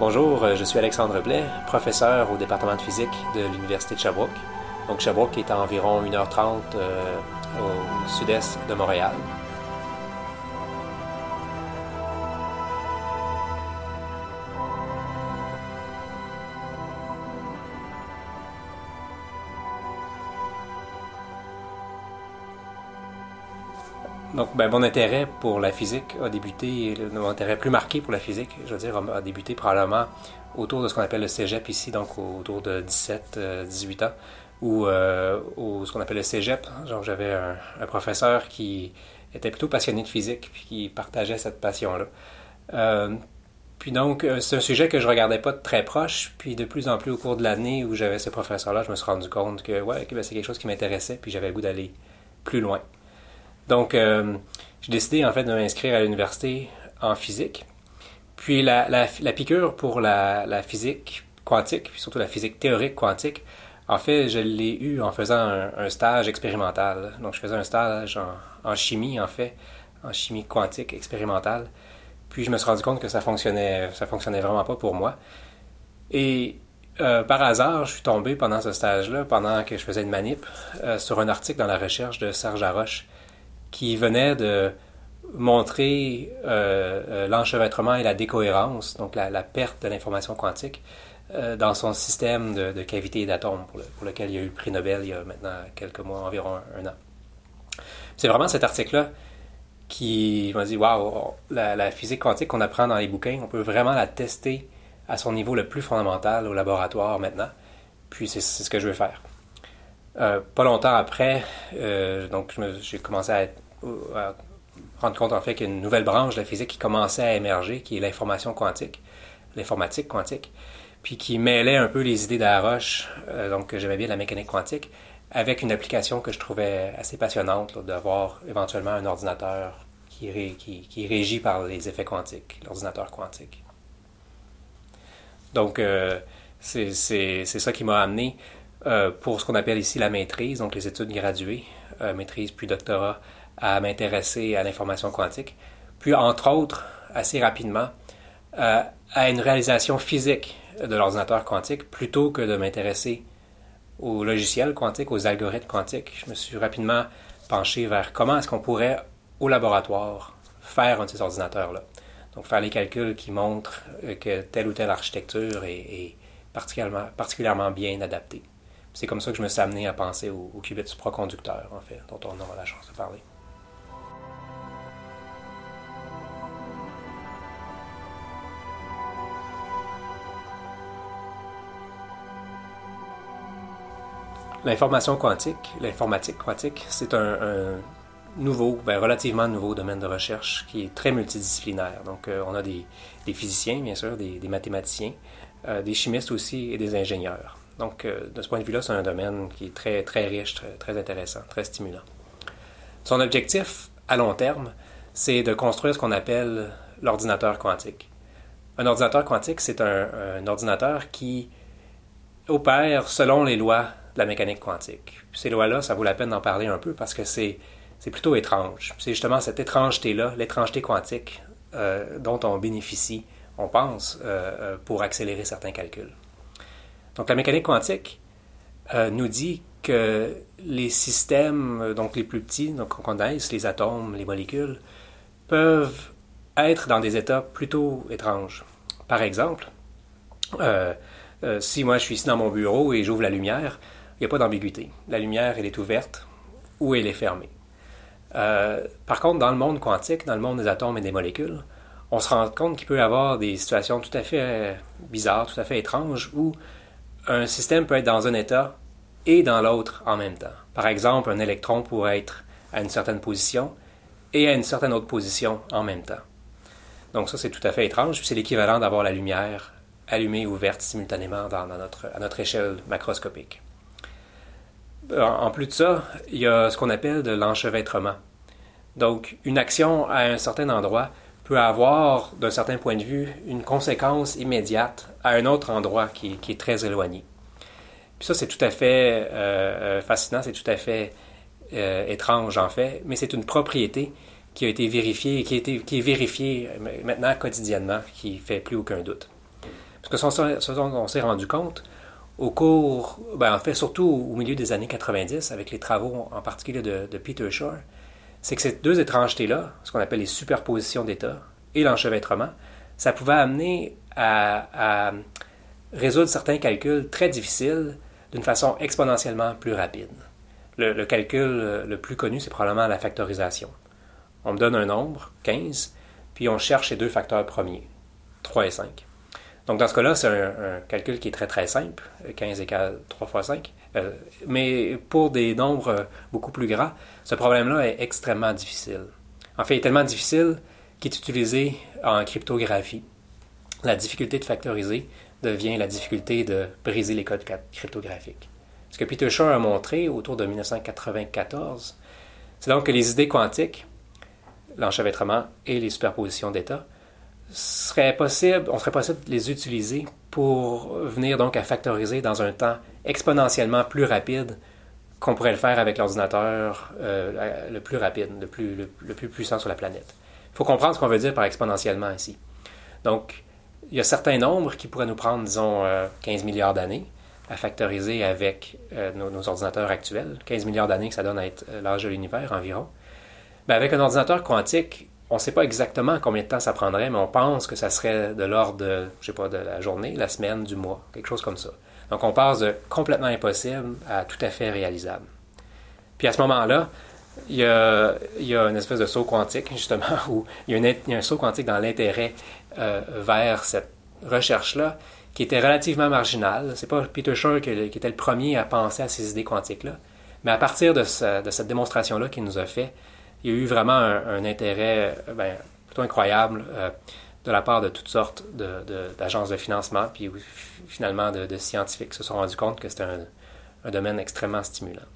Bonjour, euh, je suis Alexandre Blais, professeur au département de physique de l'Université de Sherbrooke. Donc Sherbrooke est à environ 1h30 euh, au sud-est de Montréal. Donc, ben, mon intérêt pour la physique a débuté, mon intérêt plus marqué pour la physique, je veux dire, a débuté probablement autour de ce qu'on appelle le cégep ici, donc autour de 17, 18 euh, ans, ou euh, ce qu'on appelle le cégep. Genre, j'avais un, professeur qui était plutôt passionné de physique, puis qui partageait cette passion-là. Euh, puis donc, c'est un sujet que je regardais pas de très proche, puis de plus en plus au cours de l'année où j'avais ce professeur-là, je me suis rendu compte que, ouais, ben, c'est quelque chose qui m'intéressait, puis j'avais le goût d'aller plus loin. Donc, euh, j'ai décidé en fait de m'inscrire à l'université en physique. Puis la, la, piqûre pour la, la, physique quantique, puis surtout la physique théorique quantique, en fait, je l'ai eu en faisant un, stage expérimental. Donc, je faisais un stage en, chimie, en fait, en chimie quantique expérimentale. Puis, je me suis rendu compte que ça fonctionnait, ça fonctionnait vraiment pas pour moi. Et euh, par hasard, je suis tombé pendant ce stage-là, pendant que je faisais une manip, euh, sur un article dans la recherche de Serge Haroche qui venait de montrer euh, euh, l'enchevêtrement et la décohérence, donc la, perte de l'information quantique, euh, dans son système de, de cavités d'atomes, pour, lequel il y a eu le prix Nobel il y a maintenant quelques mois, environ un, an. C'est vraiment cet article-là qui m'a dit Waouh, la, physique quantique qu'on apprend dans les bouquins, on peut vraiment la tester à son niveau le plus fondamental au laboratoire maintenant. Puis c'est ce que je veux faire. Pas longtemps après, donc j'ai commencé à, rendre compte en fait qu'il y a une nouvelle branche de la physique qui commençait à émerger, qui est l'information quantique, l'informatique quantique, puis qui mêlait un peu les idées d'Aroche, euh, donc j'aimais bien la mécanique quantique, avec une application que je trouvais assez passionnante, d'avoir éventuellement un ordinateur qui, qui, est régi par les effets quantiques, l'ordinateur quantique. Donc, c'est ça qui m'a amené euh, pour ce qu'on appelle ici la maîtrise, donc les études graduées, euh, maîtrise puis doctorat, à m'intéresser à l'information quantique. Puis, entre autres, assez rapidement, euh, à une réalisation physique de l'ordinateur quantique plutôt que de m'intéresser aux logiciels quantiques, aux algorithmes quantiques. Je me suis rapidement penché vers comment est-ce qu'on pourrait, au laboratoire, faire un de ces ordinateurs-là. Donc, faire les calculs qui montrent que telle ou telle architecture est, particulièrement, particulièrement bien adaptée. C'est comme ça que je me suis amené à penser au, au qubit supraconducteur, en fait, dont on aura la chance de parler. L'information quantique, l'informatique quantique, c'est un, nouveau, ben, relativement nouveau domaine de recherche qui est très multidisciplinaire. Donc, euh, on a des, physiciens, bien sûr, des, mathématiciens, euh, des chimistes aussi et des ingénieurs. Donc, euh, de ce point de vue-là, c'est un domaine qui est très, très riche, très, intéressant, très stimulant. Son objectif, à long terme, c'est de construire ce qu'on appelle l'ordinateur quantique. Un ordinateur quantique, c'est un, ordinateur qui opère selon les lois la mécanique quantique. ces lois-là, ça vaut la peine d'en parler un peu parce que c'est, plutôt étrange. C'est justement cette étrangeté-là, l'étrangeté quantique, euh, dont on bénéficie, on pense, euh, pour accélérer certains calculs. Donc la mécanique quantique euh, nous dit que les systèmes, euh, donc les plus petits, donc qu'on connaisse, les atomes, les molécules, peuvent être dans des états plutôt étranges. Par exemple, euh, si moi je suis ici dans mon bureau et j'ouvre la lumière, il n'y a pas d'ambiguïté. La lumière, elle est ouverte ou elle est fermée. par contre, dans le monde quantique, dans le monde des atomes et des molécules, on se rend compte qu'il peut y avoir des situations tout à fait bizarres, tout à fait étranges, où un système peut être dans un état et dans l'autre en même temps. Par exemple, un électron pourrait être à une certaine position et à une certaine autre position en même temps. Donc ça, c'est tout à fait étrange. C'est l'équivalent d'avoir la lumière allumée ou ouverte simultanément dans, notre, à notre échelle macroscopique. En plus de ça, il y a ce qu'on appelle de l'enchevêtrement. Donc, une action à un certain endroit peut avoir, d'un certain point de vue, une conséquence immédiate à un autre endroit qui, est très éloigné. Puis ça, c'est tout à fait euh, euh, fascinant, c'est tout à fait euh, étrange en fait, mais c'est une propriété qui a été vérifiée, qui, qui est vérifiée maintenant quotidiennement, qui fait plus aucun doute. Ce dont on s'est rendu compte au cours, ben en fait surtout au milieu des années 90, avec les travaux en particulier de, Peter Shore, c'est que ces deux étrangetés-là, ce qu'on appelle les superpositions d'états et l'enchevêtrement, ça pouvait amener à, résoudre certains calculs très difficiles d'une façon exponentiellement plus rapide. Le, calcul le plus connu, c'est probablement la factorisation. On me donne un nombre, 15, puis on cherche les deux facteurs premiers, 3 et 5. Donc dans ce cas-là, c'est un, calcul qui est très très simple, 15 égale 3 fois 5. Euh, mais pour des nombres beaucoup plus grands, ce problème-là est extrêmement difficile. En fait, il est tellement difficile qu'il est utilisé en cryptographie. La difficulté de factoriser devient la difficulté de briser les codes cryptographiques. Ce que Peter Shor a montré autour de 1994, c'est donc que les idées quantiques, l'enchevêtrement et les superpositions d'états, serait possible, on serait possible de les utiliser pour venir donc à factoriser dans un temps exponentiellement plus rapide qu'on pourrait le faire avec l'ordinateur euh, le plus rapide, le plus, le, plus puissant sur la planète. Il faut comprendre ce qu'on veut dire par exponentiellement ici. Donc, il y a certains nombres qui pourraient nous prendre, disons, 15 euh, milliards d'années à factoriser avec euh, nos, ordinateurs actuels. 15 milliards d'années, ça donne à être l'âge de l'univers environ. Ben, avec un ordinateur quantique, on ne sait pas exactement combien de temps ça prendrait, mais on pense que ça serait de l'ordre de, je sais pas, de la journée, la semaine, du mois, quelque chose comme ça. Donc on passe de complètement impossible à tout à fait réalisable. Puis à ce moment-là, il y, a, une espèce de saut quantique, justement, où il y a, un, saut quantique dans l'intérêt euh, vers cette recherche-là, qui était relativement marginale. C'est pas Peter Shor qui, était le premier à penser à ces idées quantiques-là, mais à partir de, de cette démonstration-là qu'il nous a fait, il y a eu vraiment un, intérêt euh, ben, plutôt incroyable euh, de la part de toutes sortes d'agences de, financement, puis finalement de, scientifiques se sont rendus compte que c'était un domaine extrêmement stimulant.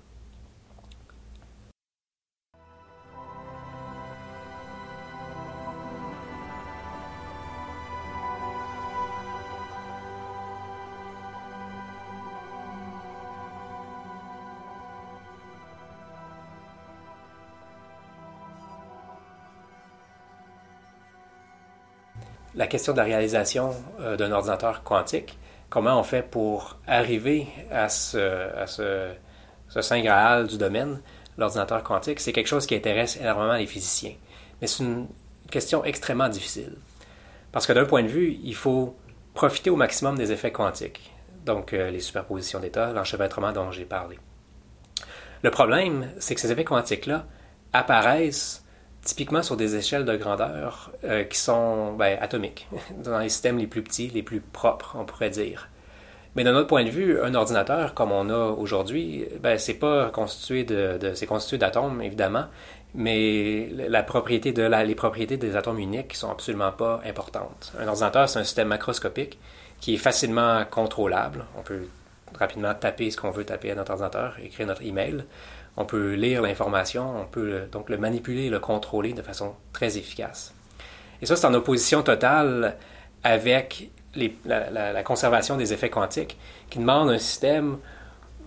La question de la réalisation euh, d'un ordinateur quantique, comment on fait pour arriver à ce, Saint Graal du domaine, l'ordinateur quantique, c'est quelque chose qui intéresse énormément les physiciens. Mais c'est une question extrêmement difficile. Parce que d'un point de vue, il faut profiter au maximum des effets quantiques, donc euh, les superpositions d'états, l'enchevêtrement dont j'ai parlé. Le problème, c'est que ces effets quantiques-là apparaissent typiquement sur des échelles de grandeur euh, qui sont ben, atomiques, dans les systèmes les plus petits, les plus propres, on pourrait dire. Mais d'un autre point de vue, un ordinateur comme on a aujourd'hui, ben, c'est pas constitué de, c'est constitué d'atomes évidemment, mais la propriété de la, les propriétés des atomes uniques sont absolument pas importantes. Un ordinateur, c'est un système macroscopique qui est facilement contrôlable. On peut rapidement taper ce qu'on veut taper à notre ordinateur, écrire notre email on peut lire l'information, on peut donc le manipuler et le contrôler de façon très efficace. Et ça, c'est en opposition totale avec la, conservation des effets quantiques, qui demande un système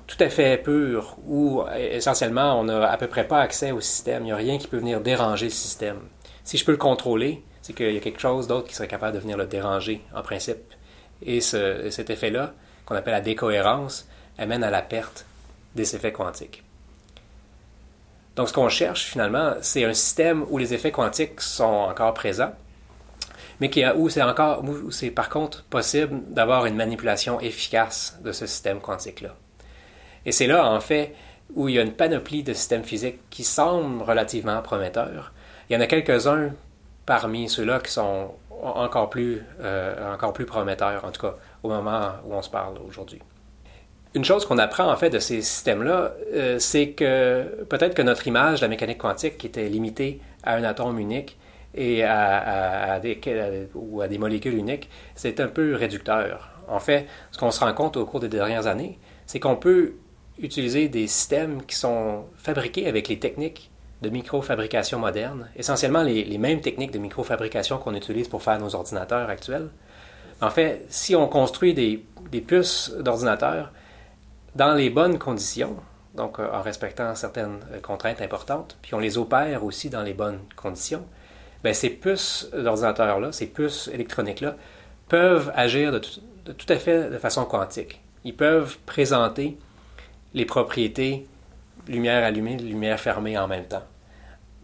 tout à fait pur, où essentiellement on n'a à peu près pas accès au système. Il n'y a rien qui peut venir déranger le système. Si je peux le contrôler, c'est qu'il y a quelque chose d'autre qui serait capable de venir le déranger, en principe. Et cet effet-là, qu'on appelle la décohérence, amène à la perte des effets quantiques. Donc, ce qu'on cherche finalement, c'est un système où les effets quantiques sont encore présents, mais où c'est encore, où c'est par contre possible d'avoir une manipulation efficace de ce système quantique-là. Et c'est là, en fait, où il y a une panoplie de systèmes physiques qui semblent relativement prometteurs. Il y en a quelques-uns parmi ceux-là qui sont encore plus, euh, encore plus prometteurs, en tout cas au moment où on se parle aujourd'hui une chose qu'on apprend en fait de ces systèmes-là, euh, c'est que peut-être que notre image de la mécanique quantique qui était limitée à un atome unique et à, des, ou à des molécules uniques, c'est un peu réducteur. En fait, ce qu'on se rend compte au cours des dernières années, c'est qu'on peut utiliser des systèmes qui sont fabriqués avec les techniques de microfabrication moderne, essentiellement les, mêmes techniques de microfabrication qu'on utilise pour faire nos ordinateurs actuels. En fait, si on construit des, des puces d'ordinateurs dans les bonnes conditions, donc euh, en respectant certaines euh, contraintes importantes, puis on les opère aussi dans les bonnes conditions, bien, ces puces d'ordinateur-là, ces puces électroniques-là, peuvent agir de tout à fait de façon quantique. Ils peuvent présenter les propriétés lumière allumée, lumière fermée en même temps.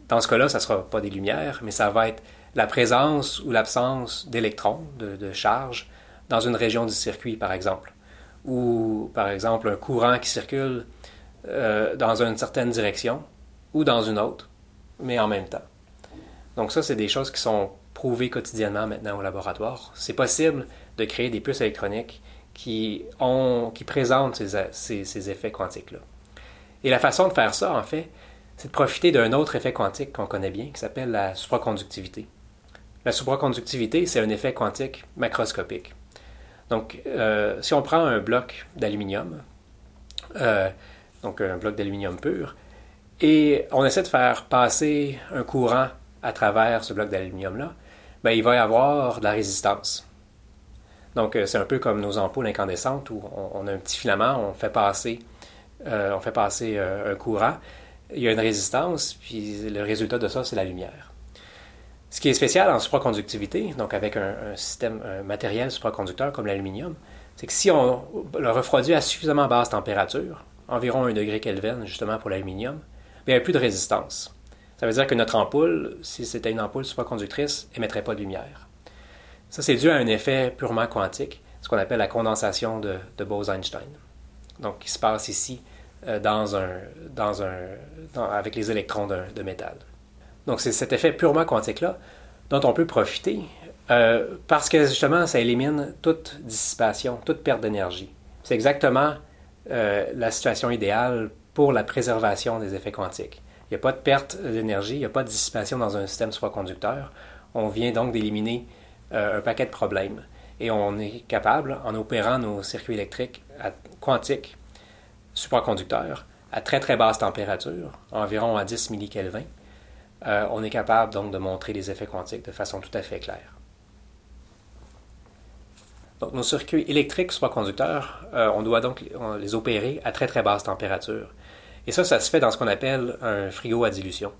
Dans ce cas-là, ça ne sera pas des lumières, mais ça va être la présence ou l'absence d'électrons, de, de charge, dans une région du circuit, par exemple. Ou, par exemple, un courant qui circule euh, dans une certaine direction ou dans une autre, mais en même temps. Donc ça, c'est des choses qui sont prouvées quotidiennement maintenant au laboratoire. C'est possible de créer des puces électroniques qui, ont, qui présentent ces, ces effets quantiques-là. Et la façon de faire ça, en fait, c'est de profiter d'un autre effet quantique qu'on connaît bien, qui s'appelle la supraconductivité. La supraconductivité, c'est un effet quantique macroscopique. Donc, euh, si on prend un bloc d'aluminium, euh, donc un bloc d'aluminium pur, et on essaie de faire passer un courant à travers ce bloc d'aluminium-là, ben, il va y avoir de la résistance. Donc, euh, c'est un peu comme nos ampoules incandescentes où on, a un petit filament, on fait passer, on fait passer un courant, il y a une résistance, puis le résultat de ça, c'est la lumière. Ce qui est spécial en supraconductivité, donc avec un, système matériel supraconducteur comme l'aluminium, c'est que si on le refroidit à suffisamment basse température, environ 1 degré Kelvin justement pour l'aluminium, il n'y a plus de résistance. Ça veut dire que notre ampoule, si c'était une ampoule supraconductrice, émettrait pas de lumière. Ça, c'est dû à un effet purement quantique, ce qu'on appelle la condensation de, Bose-Einstein. Donc, qui se passe ici euh, dans un, dans un, avec les électrons de métal. Donc c'est cet effet purement quantique-là dont on peut profiter euh, parce que justement ça élimine toute dissipation, toute perte d'énergie. C'est exactement euh, la situation idéale pour la préservation des effets quantiques. Il n'y a pas de perte d'énergie, il n'y a pas de dissipation dans un système supraconducteur. On vient donc d'éliminer euh, un paquet de problèmes. Et on est capable, en opérant nos circuits électriques quantiques supraconducteurs à très très basse température, environ à 10 millikelvin, euh, on est capable donc de montrer les effets quantiques de façon tout à fait claire. Donc, nos circuits électriques soit conducteurs, euh, on doit donc les opérer à très très basse température. Et ça, ça se fait dans ce qu'on appelle un frigo à dilution.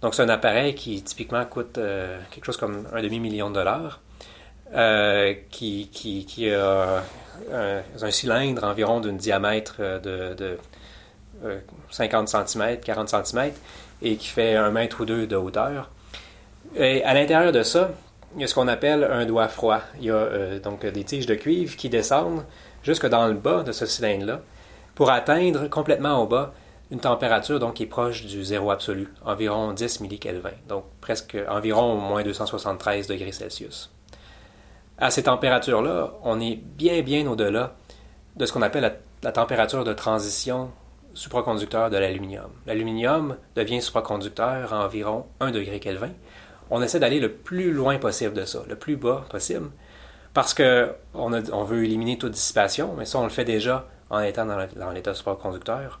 Donc, c'est un appareil qui typiquement coûte euh, quelque chose comme un demi-million de dollars, qui, qui, a un, cylindre environ d'un diamètre de, de 50 cm, 40 cm, et qui fait un mètre ou deux de hauteur. Et à l'intérieur de ça, il y a ce qu'on appelle un doigt froid. Il y a euh, donc des tiges de cuivre qui descendent jusque dans le bas de ce cylindre-là pour atteindre complètement au bas une température donc, qui est proche du zéro absolu, environ 10 millikelvin, donc presque environ moins 273 degrés Celsius. À ces températures-là, on est bien bien au-delà de ce qu'on appelle la température de transition supraconducteur de l'aluminium. L'aluminium devient supraconducteur à environ 1 degré Kelvin. On essaie d'aller le plus loin possible de ça, le plus bas possible, parce qu'on on veut éliminer toute dissipation, mais ça on le fait déjà en étant dans l'état supraconducteur.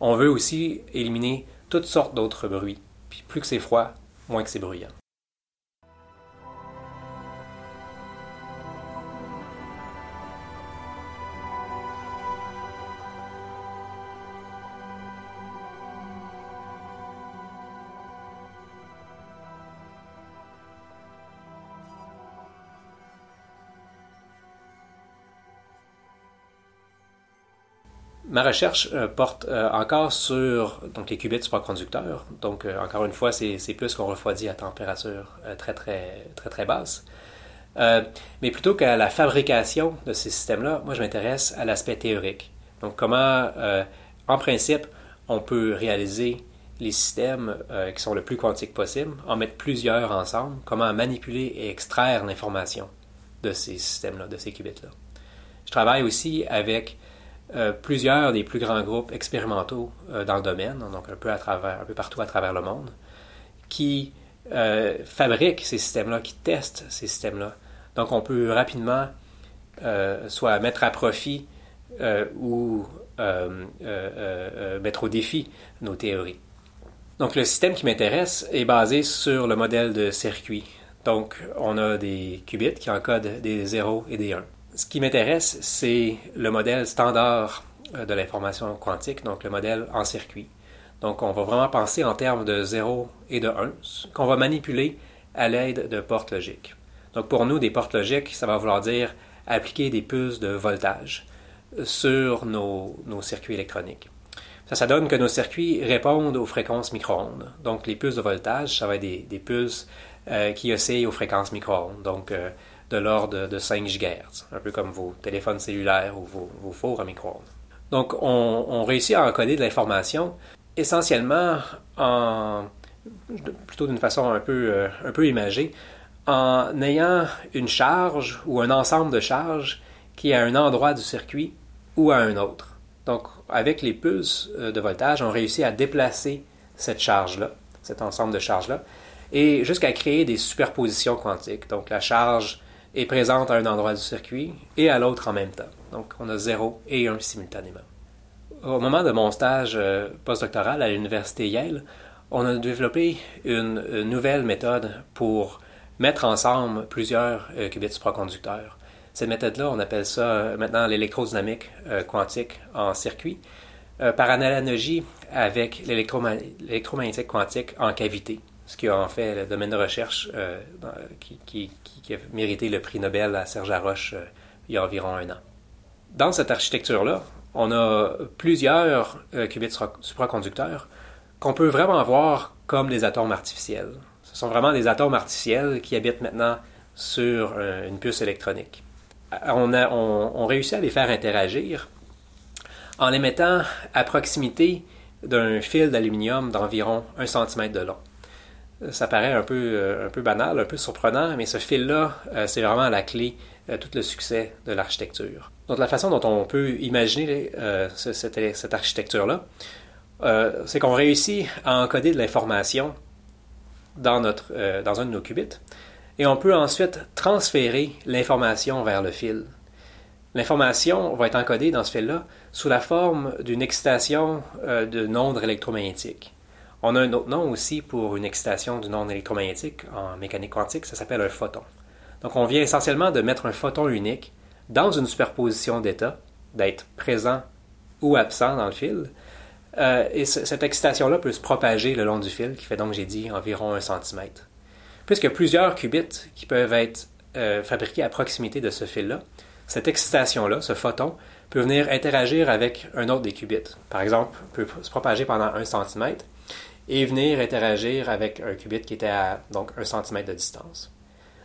On veut aussi éliminer toutes sortes d'autres bruits. Puis plus que c'est froid, moins que c'est bruyant. Ma recherche euh, porte euh, encore sur donc, les qubits supraconducteurs. Donc, euh, encore une fois, c'est plus qu'on refroidit à température très, très, très, très basse. mais plutôt qu'à la fabrication de ces systèmes-là, moi, je m'intéresse à l'aspect théorique. Donc, comment, en principe, on peut réaliser les systèmes qui sont le plus quantiques possible, en mettre plusieurs ensemble, comment manipuler et extraire l'information de ces systèmes-là, de ces qubits-là. Je travaille aussi avec euh, plusieurs des plus grands groupes expérimentaux euh, dans le domaine, donc un peu, à travers, un partout à travers le monde, qui euh, fabriquent ces systèmes-là, qui testent ces systèmes-là. Donc on peut rapidement soit mettre à profit ou mettre au défi nos théories. Donc le système qui m'intéresse est basé sur le modèle de circuit. Donc on a des qubits qui encodent des 0 et des 1 ce qui m'intéresse, c'est le modèle standard euh, de l'information quantique, donc le modèle en circuit. Donc, on va vraiment penser en termes de 0 et de 1, qu'on va manipuler à l'aide de portes logiques. Donc, pour nous, des portes logiques, ça va vouloir dire appliquer des puces de voltage sur nos, circuits électroniques. Ça, ça donne que nos circuits répondent aux fréquences micro-ondes. Donc, les puces de voltage, ça va être des, des puces euh, qui oscillent aux fréquences micro-ondes, donc euh, de l'ordre de 5 GHz, un peu comme vos téléphones cellulaires ou vos, fours à micro-ondes. Donc, on, réussit à encoder de l'information essentiellement en, plutôt d'une façon un peu, euh, un peu imagée, en ayant une charge ou un ensemble de charges qui est à un endroit du circuit ou à un autre. Donc, avec les pulses euh, de voltage, on réussit à déplacer cette charge-là, cet ensemble de charges-là, et jusqu'à créer des superpositions quantiques. Donc, la charge est présente à un endroit du circuit et à l'autre en même temps. Donc, on a 0 et 1 simultanément. Au moment de mon stage euh, postdoctoral à l'université Yale, on a développé une, nouvelle méthode pour mettre ensemble plusieurs euh, qubits supraconducteurs. Cette méthode-là, on appelle ça euh, maintenant l'électrodynamique quantique en circuit, par analogie avec l'électromagnétique quantique en cavité, ce qui a en fait le domaine de recherche qui, qui, a mérité le prix Nobel à Serge Haroche il y a environ un an. Dans cette architecture-là, on a plusieurs qubits supraconducteurs qu'on peut vraiment voir comme des atomes artificiels. Ce sont vraiment des atomes artificiels qui habitent maintenant sur euh, une puce électronique. Euh, on, a, on, réussit à les faire interagir en les mettant à proximité d'un fil d'aluminium d'environ 1 cm de long. Ça paraît un peu, euh, un peu banal, un peu surprenant, mais ce fil-là, c'est vraiment la clé de tout le succès de l'architecture. Donc la façon dont on peut imaginer cette architecture-là, euh, c'est qu'on réussit à encoder de l'information dans, euh, dans un de nos qubits, et on peut ensuite transférer l'information vers le fil. L'information va être encodée dans ce fil-là sous la forme d'une excitation euh, de onde électromagnétique. On a un autre nom aussi pour une excitation d'une onde électromagnétique en mécanique quantique, ça s'appelle un photon. Donc on vient essentiellement de mettre un photon unique dans une superposition d'états, d'être présent ou absent dans le fil, euh, et cette excitation-là peut se propager le long du fil, qui fait donc, j'ai dit, environ un centimètre. A plusieurs qubits qui peuvent être euh, fabriqués à proximité de ce fil-là, cette excitation-là, ce photon, peut venir interagir avec un autre des qubits. Par exemple, peut se propager pendant un centimètre et venir interagir avec un qubit qui était à donc un centimètre de distance.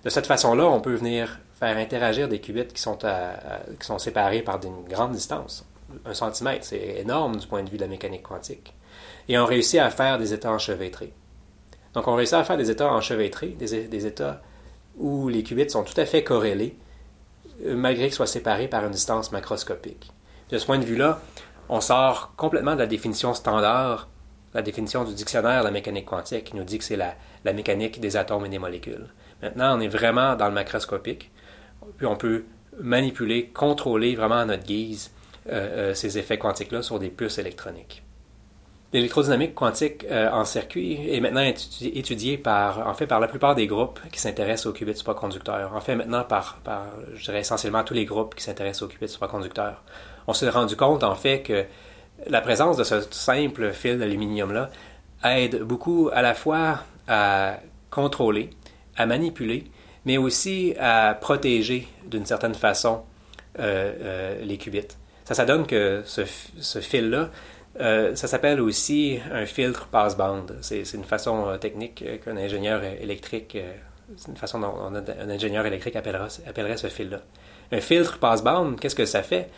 De cette façon-là, on peut venir faire interagir des qubits qui sont, qui sont séparés par une grande distance un centimètre, c'est énorme du point de vue de la mécanique quantique. Et on réussit à faire des états enchevêtrés. Donc on réussit à faire des états enchevêtrés, des, états où les qubits sont tout à fait corrélés, euh, malgré qu'ils soient séparés par une distance macroscopique. De ce point de vue-là, on sort complètement de la définition standard, la définition du dictionnaire de la mécanique quantique, nous dit que c'est la, la mécanique des atomes et des molécules. Maintenant, on est vraiment dans le macroscopique, puis on peut manipuler, contrôler vraiment à notre guise euh, euh, ces effets quantiques-là sur des puces électroniques. L'électrodynamique quantique euh, en circuit est maintenant étudiée par, en fait, par la plupart des groupes qui s'intéressent aux qubits supraconducteurs. En fait, maintenant par, par, je dirais essentiellement tous les groupes qui s'intéressent aux qubits supraconducteurs. On s'est rendu compte, en fait, que la présence de ce simple fil d'aluminium-là aide beaucoup à la fois à contrôler, à manipuler, mais aussi à protéger d'une certaine façon les qubits. Ça, ça donne que ce, fil-là, euh, ça s'appelle aussi un filtre passe-bande. C'est une façon euh, technique qu'un ingénieur électrique, euh, c'est une façon dont un ingénieur électrique appellerait ce fil-là. Un filtre passe-bande, qu'est-ce que ça fait?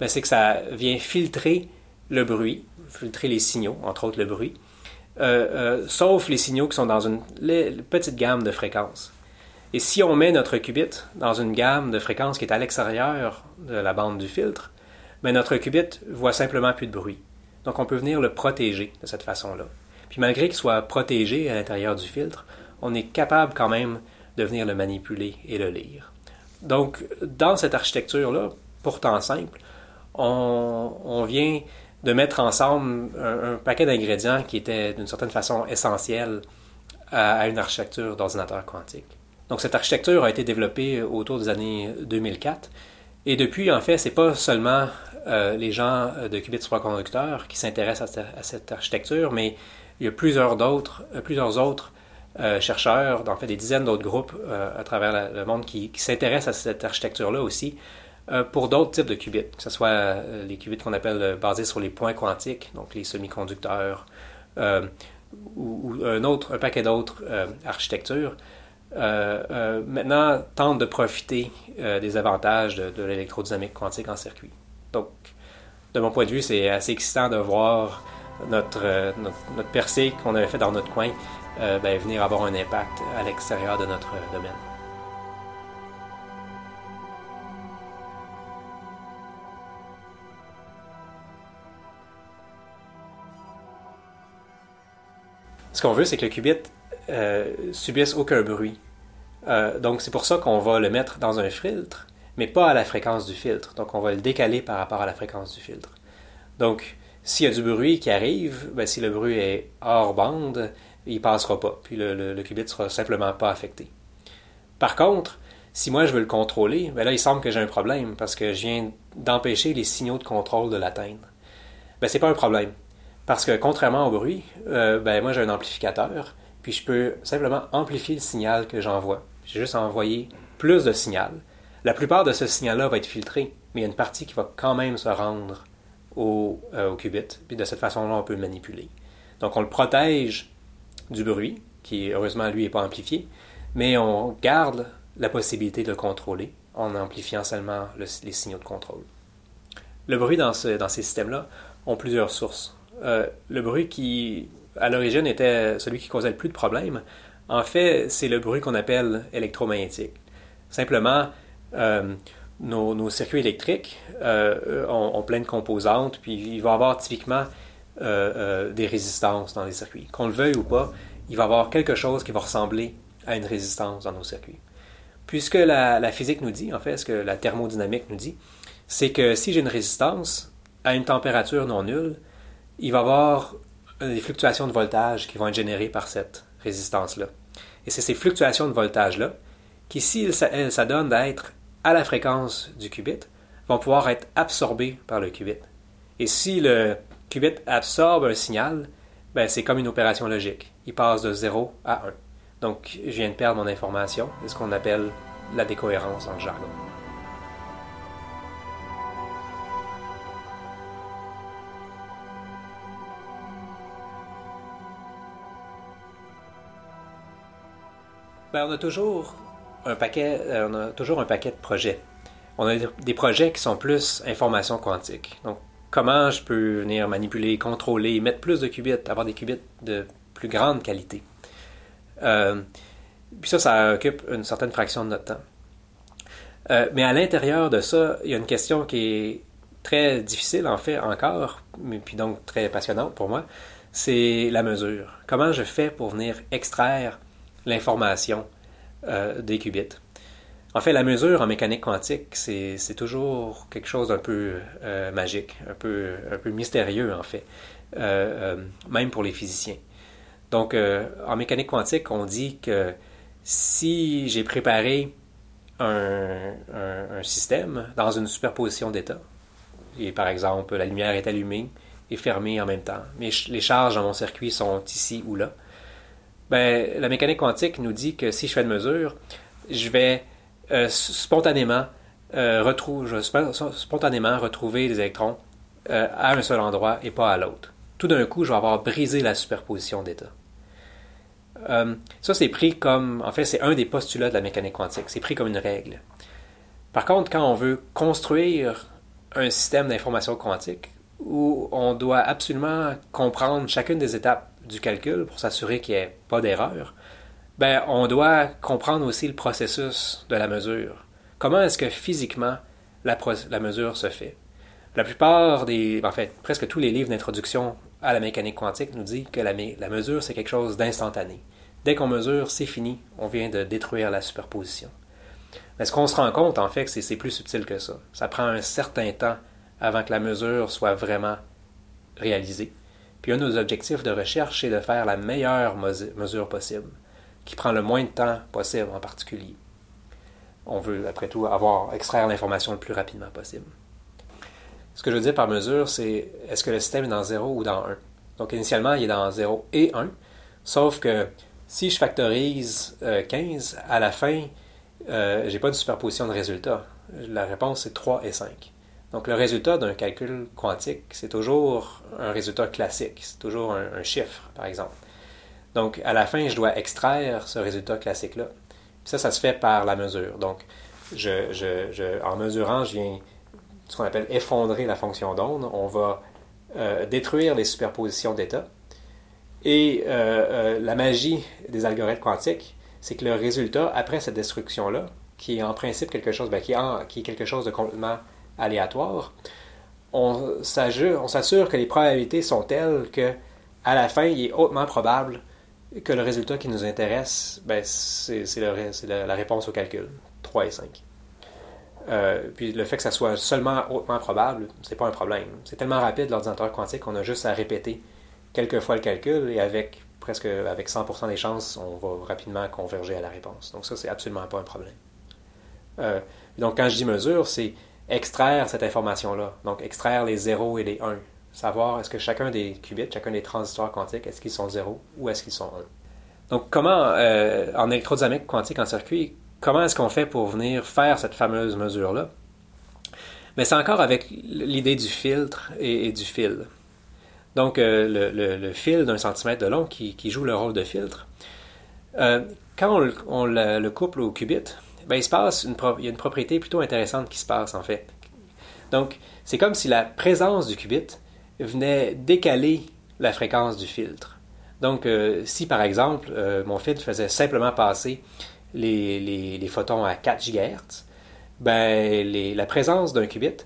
Ben, c'est que ça vient filtrer le bruit, filtrer les signaux, entre autres le bruit, sauf les signaux qui sont dans une petite gamme de fréquences. Et si on met notre qubit dans une gamme de fréquences qui est à l'extérieur de la bande du filtre, mais notre qubit voit simplement plus de bruit. Donc on peut venir le protéger de cette façon-là. Puis malgré qu'il soit protégé à l'intérieur du filtre, on est capable quand même de venir le manipuler et le lire. Donc dans cette architecture-là, pourtant simple, on, vient de mettre ensemble un, paquet d'ingrédients qui étaient d'une certaine façon essentiels à, une architecture d'ordinateur quantique. Donc cette architecture a été développée autour des années 2004 et depuis, en fait, c'est pas seulement euh, les gens euh, de qubits supraconducteurs qui s'intéressent à, cette architecture, mais il y a plusieurs, euh, autres chercheurs, en fait des dizaines d'autres groupes à travers le monde qui, qui s'intéressent à cette architecture-là aussi pour d'autres types de qubits, que ce soit les qubits qu'on appelle basés sur les points quantiques, donc les semi-conducteurs, ou, un autre, un paquet d'autres architectures. maintenant tentent de profiter des avantages de, l'électrodynamique quantique en circuit. Donc, de mon point de vue, c'est assez excitant de voir notre, euh, notre, percée qu'on avait fait dans notre coin euh, ben, venir avoir un impact à l'extérieur de notre domaine. Ce qu'on veut, c'est que le qubit euh, subisse aucun bruit. donc c'est pour ça qu'on va le mettre dans un filtre mais pas à la fréquence du filtre. Donc, on va le décaler par rapport à la fréquence du filtre. Donc, s'il y a du bruit qui arrive, ben, si le bruit est hors bande, il passera pas. Puis le, le, qubit sera simplement pas affecté. Par contre, si moi je veux le contrôler, ben là, il semble que j'ai un problème parce que je viens d'empêcher les signaux de contrôle de l'atteindre. Ben, c'est pas un problème. Parce que contrairement au bruit, euh, ben, moi j'ai un amplificateur, puis je peux simplement amplifier le signal que j'envoie. J'ai juste envoyé plus de signal. La plupart de ce signal-là va être filtré, mais il y a une partie qui va quand même se rendre au, euh, qubit, puis de cette façon-là, on peut le manipuler. Donc, on le protège du bruit, qui heureusement, lui, n'est pas amplifié, mais on garde la possibilité de le contrôler en amplifiant seulement les signaux de contrôle. Le bruit dans, ces systèmes-là ont plusieurs sources. Euh, le bruit qui, à l'origine, était celui qui causait le plus de problèmes, en fait, c'est le bruit qu'on appelle électromagnétique. Simplement, euh, nos, circuits électriques euh, ont, plein de composantes, puis il va y avoir typiquement des résistances dans les circuits. Qu'on le veuille ou pas, il va y avoir quelque chose qui va ressembler à une résistance dans nos circuits. Puisque la, la physique nous dit, en fait, ce que la thermodynamique nous dit, c'est que si j'ai une résistance à une température non nulle, il va y avoir des fluctuations de voltage qui vont être générées par cette résistance-là. Et c'est ces fluctuations de voltage-là qui, si elles s'adonnent d'être à la fréquence du qubit vont pouvoir être absorbés par le qubit. Et si le qubit absorbe un signal, ben c'est comme une opération logique. Il passe de 0 à 1. Donc, je viens de perdre mon information. C'est ce qu'on appelle la décohérence en jargon. Ben, on a toujours un paquet, euh, on a toujours un paquet de projets. On a des projets qui sont plus information quantique. Donc, comment je peux venir manipuler, contrôler, mettre plus de qubits, avoir des qubits de plus grande qualité? Euh, puis ça, ça occupe une certaine fraction de notre temps. Euh, mais à l'intérieur de ça, il y a une question qui est très difficile en fait encore, mais puis donc très passionnante pour moi, c'est la mesure. Comment je fais pour venir extraire l'information euh, des qubits. En fait, la mesure en mécanique quantique, c'est toujours quelque chose d'un peu euh, magique, un peu, un mystérieux en fait, euh, même pour les physiciens. Donc, en mécanique quantique, on dit que si j'ai préparé un, système dans une superposition d'états, et par exemple la lumière est allumée et fermée en même temps, mais les charges dans mon circuit sont ici ou là, ben, la mécanique quantique nous dit que si je fais une mesure, je vais euh, spontanément, euh, spontanément retrouver des électrons euh, à un seul endroit et pas à l'autre. Tout d'un coup, je vais avoir brisé la superposition d'états. ça, c'est pris comme, en fait, c'est un des postulats de la mécanique quantique. C'est pris comme une règle. Par contre, quand on veut construire un système d'information quantique où on doit absolument comprendre chacune des étapes du calcul pour s'assurer qu'il n'y ait pas d'erreur, ben, on doit comprendre aussi le processus de la mesure. Comment est-ce que physiquement la, mesure se fait? La plupart des, en fait, presque tous les livres d'introduction à la mécanique quantique nous disent que la, mesure, c'est quelque chose d'instantané. Dès qu'on mesure, c'est fini, on vient de détruire la superposition. Mais ce qu'on se rend compte, en fait, c'est plus subtil que ça. Ça prend un certain temps avant que la mesure soit vraiment réalisée. Puis un de nos objectifs de recherche, c'est de faire la meilleure mesure possible, qui prend le moins de temps possible en particulier. On veut, après tout, avoir, extraire l'information le plus rapidement possible. Ce que je veux dire par mesure, c'est est-ce que le système est dans 0 ou dans 1? Donc initialement, il est dans 0 et 1, sauf que Si je factorise 15, à la fin, je n'ai pas de superposition de résultats. La réponse est 3 et 5. Donc le résultat d'un calcul quantique, c'est toujours un résultat classique, c'est toujours un, chiffre, par exemple. Donc à la fin, je dois extraire ce résultat classique-là. Ça, ça se fait par la mesure. Donc en mesurant, je viens ce qu'on appelle effondrer la fonction d'onde. On va euh, détruire les superpositions d'états. Et euh, euh, la magie des algorithmes quantiques, c'est que le résultat, après cette destruction-là, qui est en principe quelque chose, ben, qui est quelque chose de complètement aléatoire, on s'assure que les probabilités sont telles que à la fin, il est hautement probable que le résultat qui nous intéresse, ben, c'est la, réponse au calcul, 3 et 5. Euh, puis le fait que ça soit seulement hautement probable, c'est pas un problème. C'est tellement rapide l'ordinateur quantique qu'on a juste à répéter quelques fois le calcul et avec presque avec 100% des chances, on va rapidement converger à la réponse. Donc ça, c'est absolument pas un problème. Euh, donc quand je dis mesure, c'est extraire cette information-là. Donc, extraire les 0 et les 1. Savoir est-ce que chacun des qubits, chacun des transistors quantiques, est-ce qu'ils sont 0 ou est-ce qu'ils sont 1. Donc, comment, euh, en électrodynamique quantique en circuit, comment est-ce qu'on fait pour venir faire cette fameuse mesure-là? Mais c'est encore avec l'idée du filtre et, du fil. Donc, euh, le, fil d'un centimètre de long qui, joue le rôle de filtre. Euh, quand on, on le, couple au qubit, ben, il se passe une, il y a une propriété plutôt intéressante qui se passe en fait. Donc, c'est comme si la présence du qubit venait décaler la fréquence du filtre. Donc, euh, si par exemple, euh, mon filtre faisait simplement passer les, les, photons à 4 GHz, ben, la présence d'un qubit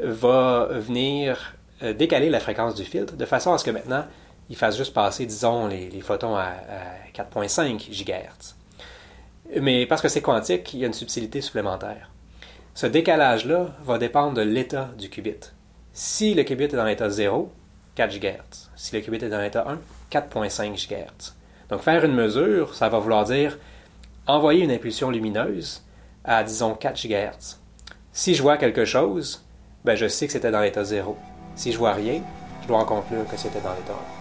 va venir euh, décaler la fréquence du filtre de façon à ce que maintenant, il fasse juste passer, disons, les, photons à, à 4.5 GHz. Mais parce que c'est quantique, il y a une subtilité supplémentaire. Ce décalage-là va dépendre de l'état du qubit. Si le qubit est dans l'état 0, 4 GHz. Si le qubit est dans l'état 1, 4.5 GHz. Donc faire une mesure, ça va vouloir dire envoyer une impulsion lumineuse à, disons, 4 GHz. Si je vois quelque chose, ben je sais que c'était dans l'état 0. Si je vois rien, je dois en conclure que c'était dans l'état 1.